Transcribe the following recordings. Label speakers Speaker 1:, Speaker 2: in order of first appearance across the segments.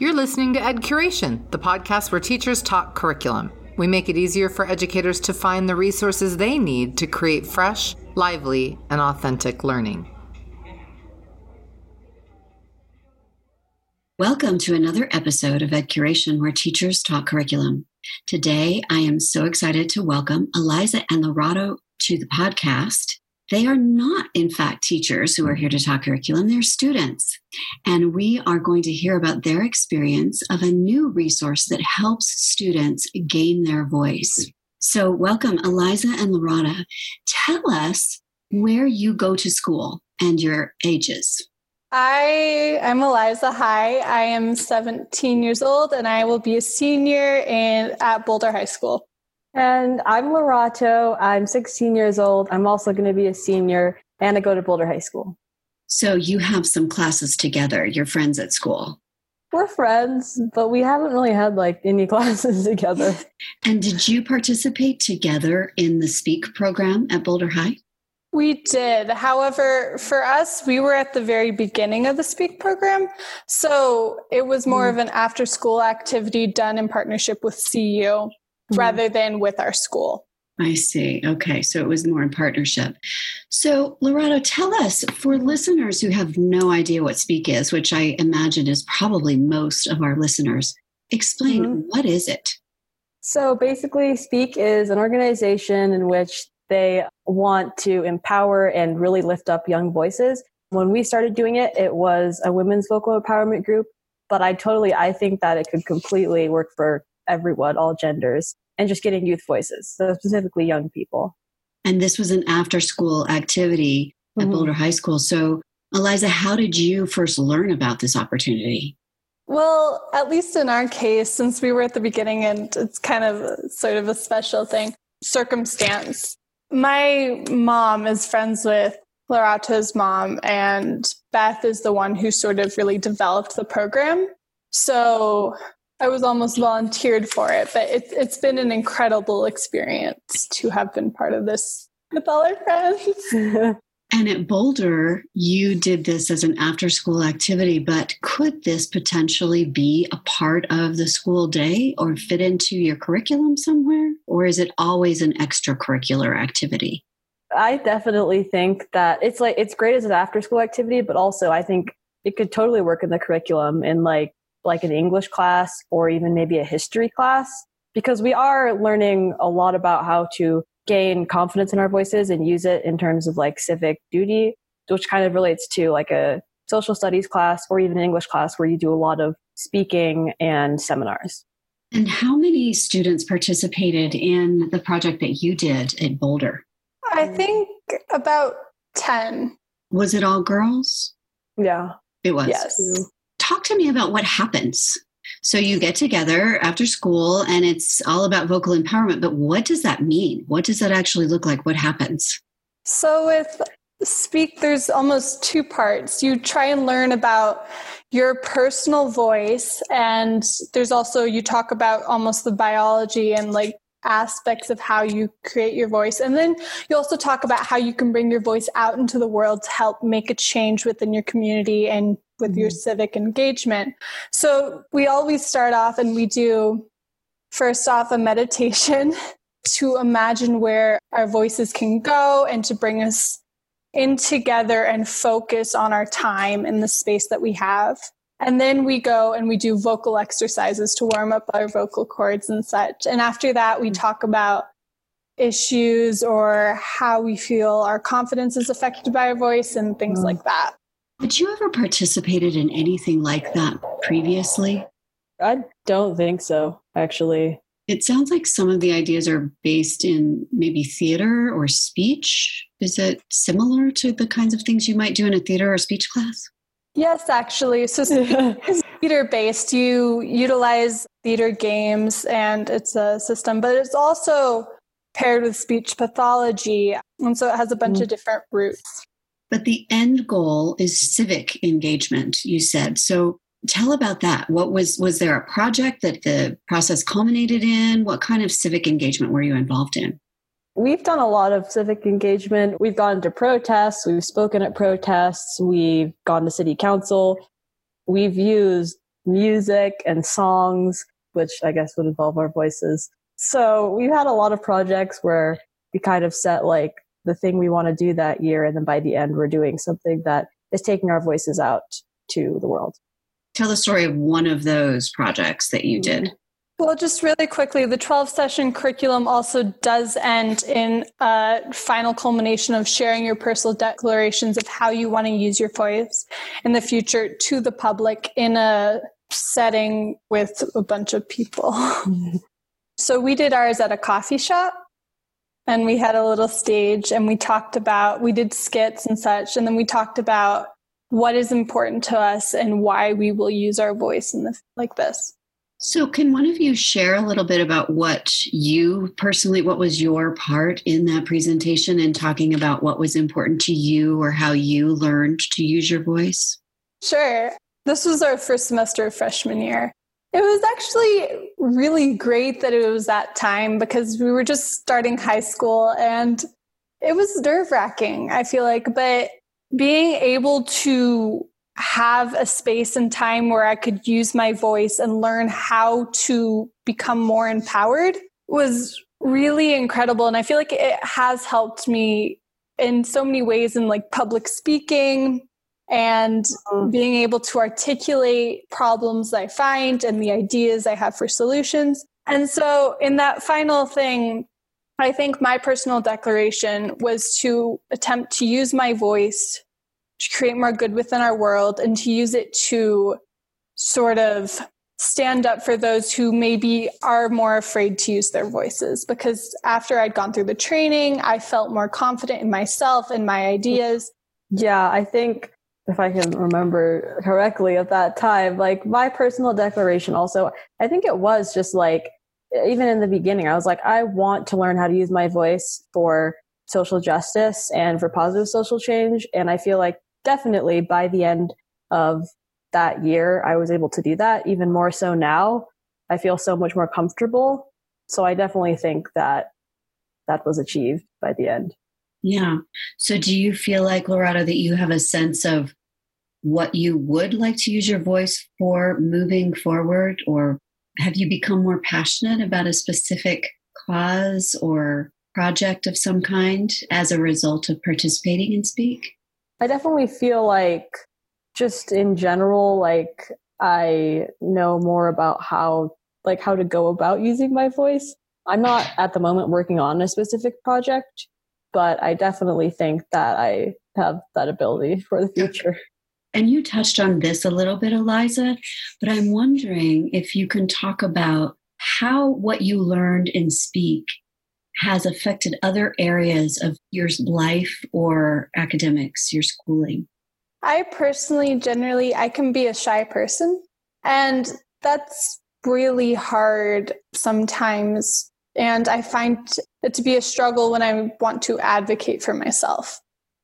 Speaker 1: You're listening to Ed Curation, the podcast where teachers talk curriculum. We make it easier for educators to find the resources they need to create fresh, lively, and authentic learning.
Speaker 2: Welcome to another episode of Ed Curation, where teachers talk curriculum. Today, I am so excited to welcome Eliza and Lorato to the podcast. They are not, in fact, teachers who are here to talk curriculum, they're students. And we are going to hear about their experience of a new resource that helps students gain their voice. So, welcome, Eliza and Lorato. Tell us where you go to school and your ages.
Speaker 3: I am Eliza. Hi, I am 17 years old and I will be a senior in at Boulder High School.
Speaker 4: And I'm Lorato. I'm 16 years old. I'm also going to be a senior and I go to Boulder High School.
Speaker 2: So you have some classes together, your friends at school.
Speaker 4: We're friends, but we haven't really had like any classes together.
Speaker 2: and did you participate together in the Speak program at Boulder High?
Speaker 3: We did. However, for us, we were at the very beginning of the Speak program. So it was more mm. of an after school activity done in partnership with CU mm. rather than with our school.
Speaker 2: I see. Okay. So it was more in partnership. So, Lorato, tell us for listeners who have no idea what Speak is, which I imagine is probably most of our listeners, explain mm-hmm. what is it?
Speaker 4: So, basically, Speak is an organization in which they want to empower and really lift up young voices. When we started doing it, it was a women's vocal empowerment group, but I totally, I think that it could completely work for everyone, all genders, and just getting youth voices, so specifically young people.
Speaker 2: And this was an after school activity at mm-hmm. Boulder High School. So, Eliza, how did you first learn about this opportunity?
Speaker 3: Well, at least in our case, since we were at the beginning and it's kind of sort of a special thing, circumstance my mom is friends with Lorato's mom, and Beth is the one who sort of really developed the program. So I was almost volunteered for it, but it, it's been an incredible experience to have been part of this with all our friends.
Speaker 2: And at Boulder, you did this as an after school activity, but could this potentially be a part of the school day or fit into your curriculum somewhere? Or is it always an extracurricular activity?
Speaker 4: I definitely think that it's like it's great as an after school activity, but also I think it could totally work in the curriculum and like like an English class or even maybe a history class because we are learning a lot about how to gain confidence in our voices and use it in terms of like civic duty, which kind of relates to like a social studies class or even an English class where you do a lot of speaking and seminars.
Speaker 2: And how many students participated in the project that you did at Boulder?
Speaker 3: I think about 10.
Speaker 2: Was it all girls?
Speaker 4: Yeah.
Speaker 2: It was.
Speaker 4: Yes.
Speaker 2: Talk to me about what happens so you get together after school and it's all about vocal empowerment. But what does that mean? What does that actually look like? What happens?
Speaker 3: So with Speak, there's almost two parts. You try and learn about your personal voice, and there's also, you talk about almost the biology and like aspects of how you create your voice. And then you also talk about how you can bring your voice out into the world to help make a change within your community and with your mm-hmm. civic engagement. So we always start off and we do first off a meditation to imagine where our voices can go and to bring us in together and focus on our time in the space that we have. And then we go and we do vocal exercises to warm up our vocal cords and such. And after that, we mm-hmm. talk about issues or how we feel our confidence is affected by our voice and things mm. like that.
Speaker 2: Had you ever participated in anything like that previously?
Speaker 4: I don't think so, actually.
Speaker 2: It sounds like some of the ideas are based in maybe theater or speech. Is it similar to the kinds of things you might do in a theater or speech class?
Speaker 3: Yes, actually. So it's theater based. You utilize theater games and it's a system, but it's also paired with speech pathology. And so it has a bunch mm. of different roots.
Speaker 2: But the end goal is civic engagement, you said. So tell about that. What was was there a project that the process culminated in? What kind of civic engagement were you involved in?
Speaker 4: We've done a lot of civic engagement. We've gone to protests, we've spoken at protests, we've gone to city council. We've used music and songs, which I guess would involve our voices. So we've had a lot of projects where we kind of set like the thing we want to do that year. And then by the end, we're doing something that is taking our voices out to the world.
Speaker 2: Tell the story of one of those projects that you mm-hmm. did.
Speaker 3: Well, just really quickly, the 12 session curriculum also does end in a final culmination of sharing your personal declarations of how you want to use your voice in the future to the public in a setting with a bunch of people. so we did ours at a coffee shop and we had a little stage and we talked about, we did skits and such, and then we talked about what is important to us and why we will use our voice in the, like this.
Speaker 2: So, can one of you share a little bit about what you personally, what was your part in that presentation and talking about what was important to you or how you learned to use your voice?
Speaker 3: Sure. This was our first semester of freshman year. It was actually really great that it was that time because we were just starting high school and it was nerve wracking, I feel like. But being able to have a space and time where I could use my voice and learn how to become more empowered was really incredible. And I feel like it has helped me in so many ways in like public speaking and mm-hmm. being able to articulate problems I find and the ideas I have for solutions. And so in that final thing, I think my personal declaration was to attempt to use my voice to create more good within our world and to use it to sort of stand up for those who maybe are more afraid to use their voices. Because after I'd gone through the training, I felt more confident in myself and my ideas.
Speaker 4: Yeah, I think if I can remember correctly at that time, like my personal declaration also, I think it was just like, even in the beginning, I was like, I want to learn how to use my voice for social justice and for positive social change. And I feel like definitely by the end of that year, I was able to do that even more so now. I feel so much more comfortable. So I definitely think that that was achieved by the end.
Speaker 2: Yeah. So do you feel like, Lorato, that you have a sense of what you would like to use your voice for moving forward? Or have you become more passionate about a specific cause or project of some kind as a result of participating in Speak?
Speaker 4: I definitely feel like just in general, like I know more about how like how to go about using my voice. I'm not at the moment working on a specific project, but I definitely think that I have that ability for the future.
Speaker 2: And you touched on this a little bit, Eliza, but I'm wondering if you can talk about how what you learned in Speak has affected other areas of your life or academics, your schooling?
Speaker 3: I personally, generally, I can be a shy person. And that's really hard sometimes. And I find it to be a struggle when I want to advocate for myself.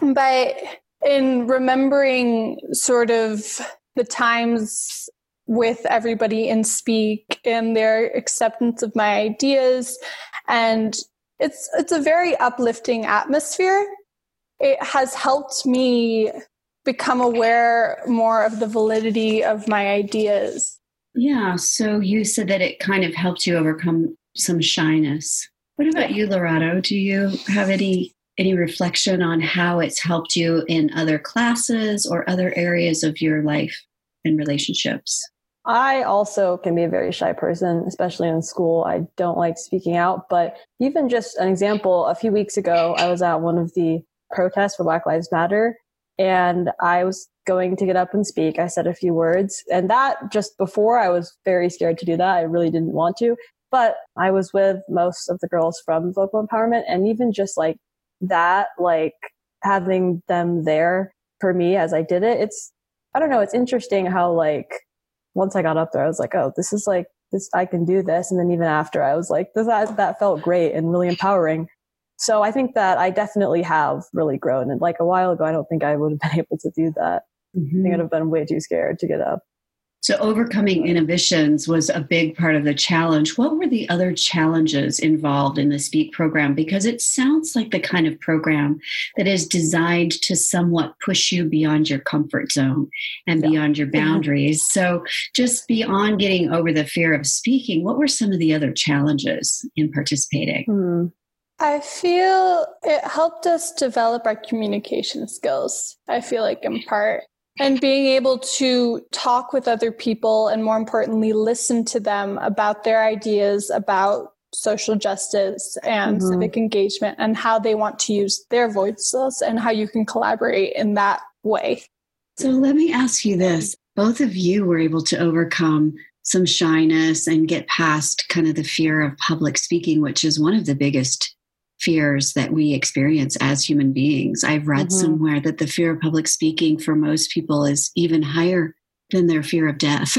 Speaker 3: But in remembering sort of the times with everybody in Speak and their acceptance of my ideas and it's it's a very uplifting atmosphere. It has helped me become aware more of the validity of my ideas.
Speaker 2: Yeah, so you said that it kind of helped you overcome some shyness. What about you, Lorato? Do you have any any reflection on how it's helped you in other classes or other areas of your life and relationships?
Speaker 4: I also can be a very shy person, especially in school. I don't like speaking out, but even just an example, a few weeks ago, I was at one of the protests for Black Lives Matter and I was going to get up and speak. I said a few words and that just before I was very scared to do that. I really didn't want to, but I was with most of the girls from vocal empowerment and even just like that, like having them there for me as I did it, it's, I don't know, it's interesting how like once I got up there, I was like, oh, this is like this. I can do this. And then even after, I was like, that that felt great and really empowering. So I think that I definitely have really grown. And like a while ago, I don't think I would have been able to do that. Mm-hmm. I think I'd have been way too scared to get up.
Speaker 2: So, overcoming inhibitions was a big part of the challenge. What were the other challenges involved in the SPEAK program? Because it sounds like the kind of program that is designed to somewhat push you beyond your comfort zone and yeah. beyond your boundaries. So, just beyond getting over the fear of speaking, what were some of the other challenges in participating?
Speaker 3: Hmm. I feel it helped us develop our communication skills. I feel like in part and being able to talk with other people and more importantly listen to them about their ideas about social justice and mm-hmm. civic engagement and how they want to use their voices and how you can collaborate in that way.
Speaker 2: So let me ask you this. Both of you were able to overcome some shyness and get past kind of the fear of public speaking, which is one of the biggest fears that we experience as human beings. I've read mm-hmm. somewhere that the fear of public speaking for most people is even higher than their fear of death.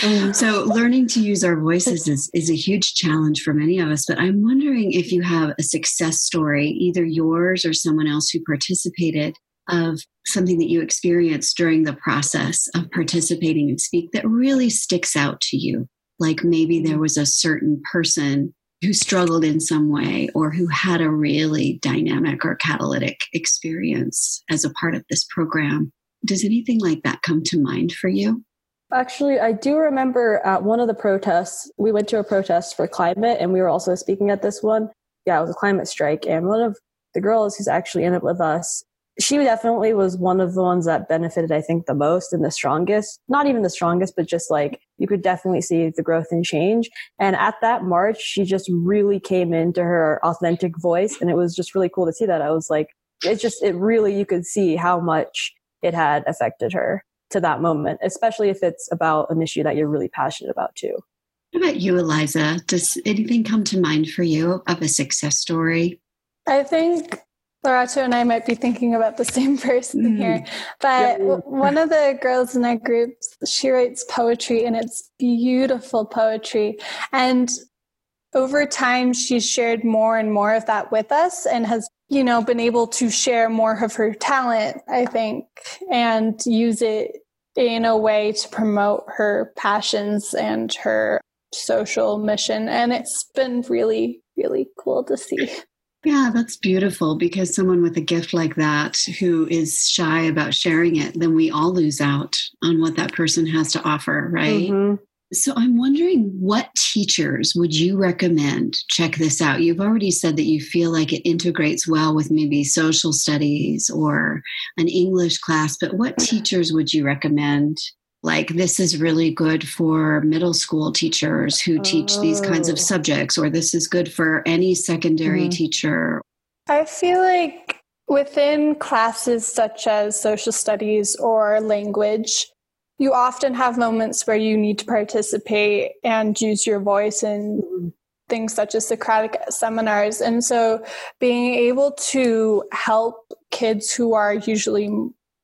Speaker 2: mm-hmm. So learning to use our voices is, is a huge challenge for many of us. But I'm wondering if you have a success story, either yours or someone else who participated of something that you experienced during the process of participating in speak that really sticks out to you. Like maybe there was a certain person who struggled in some way or who had a really dynamic or catalytic experience as a part of this program. Does anything like that come to mind for you?
Speaker 4: Actually, I do remember at one of the protests, we went to a protest for climate and we were also speaking at this one. Yeah, it was a climate strike. And one of the girls who's actually in it with us she definitely was one of the ones that benefited, I think, the most and the strongest. Not even the strongest, but just like you could definitely see the growth and change. And at that march, she just really came into her authentic voice. And it was just really cool to see that. I was like, it's just, it really, you could see how much it had affected her to that moment, especially if it's about an issue that you're really passionate about too.
Speaker 2: What about you, Eliza? Does anything come to mind for you of a success story?
Speaker 3: I think Lorato and I might be thinking about the same person mm here. But yeah. one of the girls in our group, she writes poetry and it's beautiful poetry. And over time, she's shared more and more of that with us and has, you know, been able to share more of her talent, I think, and use it in a way to promote her passions and her social mission. And it's been really, really cool to see.
Speaker 2: Yeah, that's beautiful because someone with a gift like that who is shy about sharing it, then we all lose out on what that person has to offer, right? Mm-hmm. So I'm wondering what teachers would you recommend check this out? You've already said that you feel like it integrates well with maybe social studies or an English class, but what teachers would you recommend like this is really good for middle school teachers who oh. teach these kinds of oh. subjects or this is good for any secondary mm-hmm. teacher
Speaker 3: i feel like within classes such as social studies or language you often have moments where you need to participate and use your voice in mm-hmm. things such as socratic seminars and so being able to help kids who are usually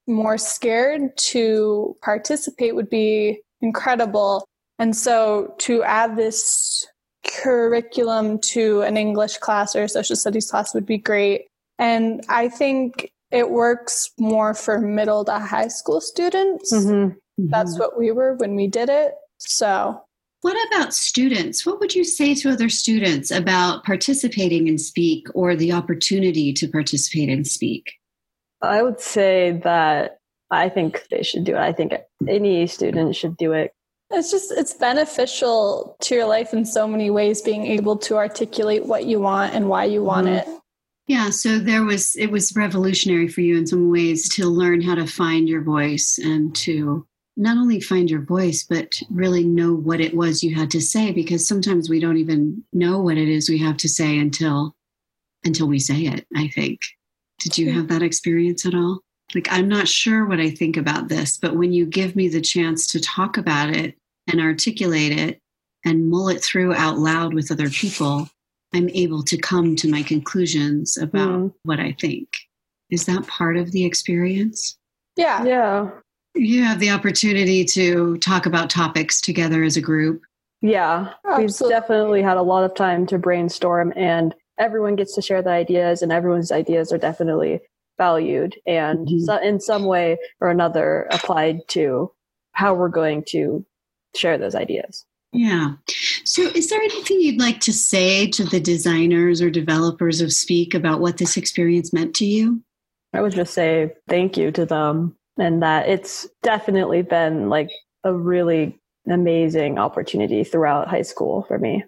Speaker 3: more scared to participate would be incredible. And so to add this curriculum to an English class or a social studies class would be great. And I think it works more for middle to high school students. Mm-hmm. Mm-hmm. That's what we were when we did it. So,
Speaker 2: what about students? What would you say to other students about participating in Speak or the opportunity to participate in Speak?
Speaker 4: I would say that I think they should do it. I think any student should do it.
Speaker 3: It's just it's beneficial to your life in so many ways being able to articulate what you want and why you want mm-hmm. it.
Speaker 2: Yeah, so there was it was revolutionary for you in some ways to learn how to find your voice and to not only find your voice but really know what it was you had to say because sometimes we don't even know what it is we have to say until until we say it, I think. Did you have that experience at all? Like, I'm not sure what I think about this, but when you give me the chance to talk about it and articulate it and mull it through out loud with other people, I'm able to come to my conclusions about mm. what I think. Is that part of the experience?
Speaker 3: Yeah.
Speaker 4: Yeah.
Speaker 2: You have the opportunity to talk about topics together as a group.
Speaker 4: Yeah. Absolutely. We've definitely had a lot of time to brainstorm and everyone gets to share the ideas and everyone's ideas are definitely valued and mm-hmm. so in some way or another applied to how we're going to share those ideas.
Speaker 2: Yeah. So, is there anything you'd like to say to the designers or developers of Speak about what this experience meant to you?
Speaker 4: I would just say thank you to them and that it's definitely been like a really amazing opportunity throughout high school for me.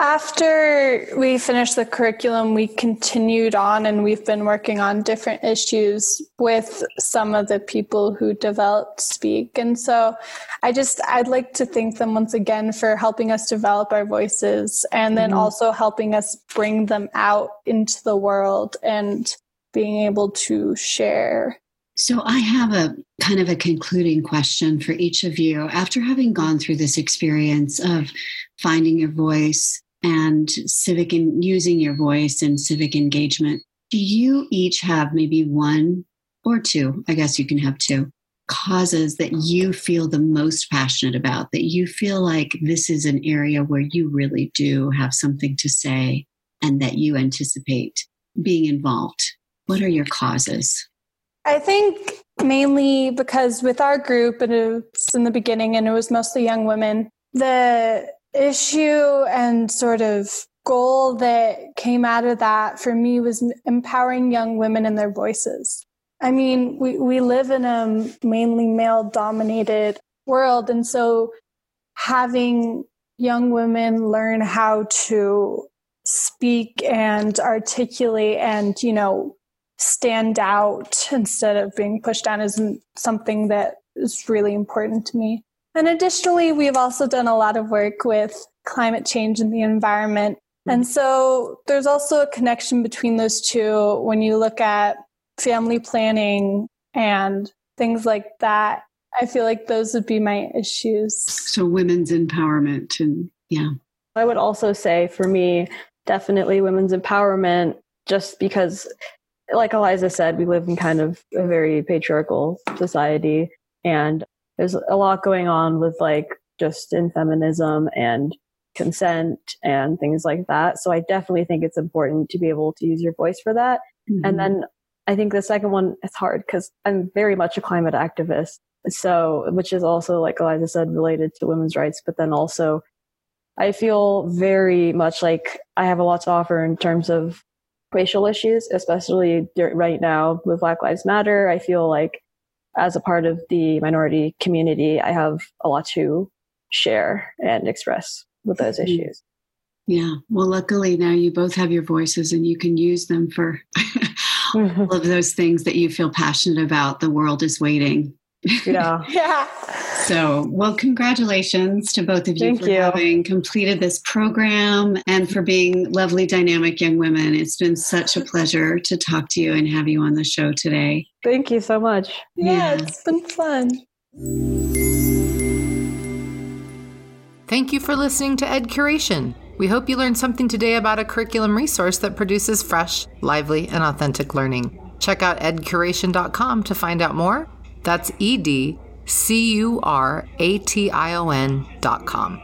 Speaker 3: After we finished the curriculum, we continued on and we've been working on different issues with some of the people who developed Speak. And so I just, I'd like to thank them once again for helping us develop our voices and then mm-hmm. also helping us bring them out into the world and being able to share.
Speaker 2: So I have a kind of a concluding question for each of you. After having gone through this experience of finding your voice, and civic and using your voice and civic engagement. Do you each have maybe one or two? I guess you can have two causes that you feel the most passionate about, that you feel like this is an area where you really do have something to say and that you anticipate being involved? What are your causes?
Speaker 3: I think mainly because with our group, and it was in the beginning and it was mostly young women, the issue and sort of goal that came out of that for me was empowering young women and their voices. I mean, we, we live in a mainly male dominated world. And so having young women learn how to speak and articulate and, you know, stand out instead of being pushed down is something that is really important to me. And additionally, we've also done a lot of work with climate change and the environment. Hmm. And so there's also a connection between those two when you look at family planning and things like that. I feel like those would be my issues.
Speaker 2: So women's empowerment and yeah.
Speaker 4: I would also say for me, definitely women's empowerment, just because, like Eliza said, we live in kind of a very patriarchal society. And there's a lot going on with like just in feminism and consent and things like that. So I definitely think it's important to be able to use your voice for that. Mm-hmm. And then I think the second one is hard because I'm very much a climate activist. So, which is also, like Eliza said, related to women's rights, but then also I feel very much like I have a lot to offer in terms of racial issues, especially right now with Black Lives Matter. I feel like as a part of the minority community, I have a lot to share and express with those mm-hmm. issues.
Speaker 2: Yeah. Well, luckily now you both have your voices and you can use them for all of those things that you feel passionate about. The world is waiting.
Speaker 4: Yeah.
Speaker 3: yeah.
Speaker 2: So, well, congratulations to both of you
Speaker 4: Thank
Speaker 2: for
Speaker 4: you.
Speaker 2: having completed this program and for being lovely, dynamic young women. It's been such a pleasure to talk to you and have you on the show today.
Speaker 4: Thank you so much.
Speaker 3: Yeah, yeah. it's been fun.
Speaker 1: Thank you for listening to Ed Curation. We hope you learned something today about a curriculum resource that produces fresh, lively, and authentic learning. Check out edcuration.com to find out more. That's E D C U R A T I O N dot com.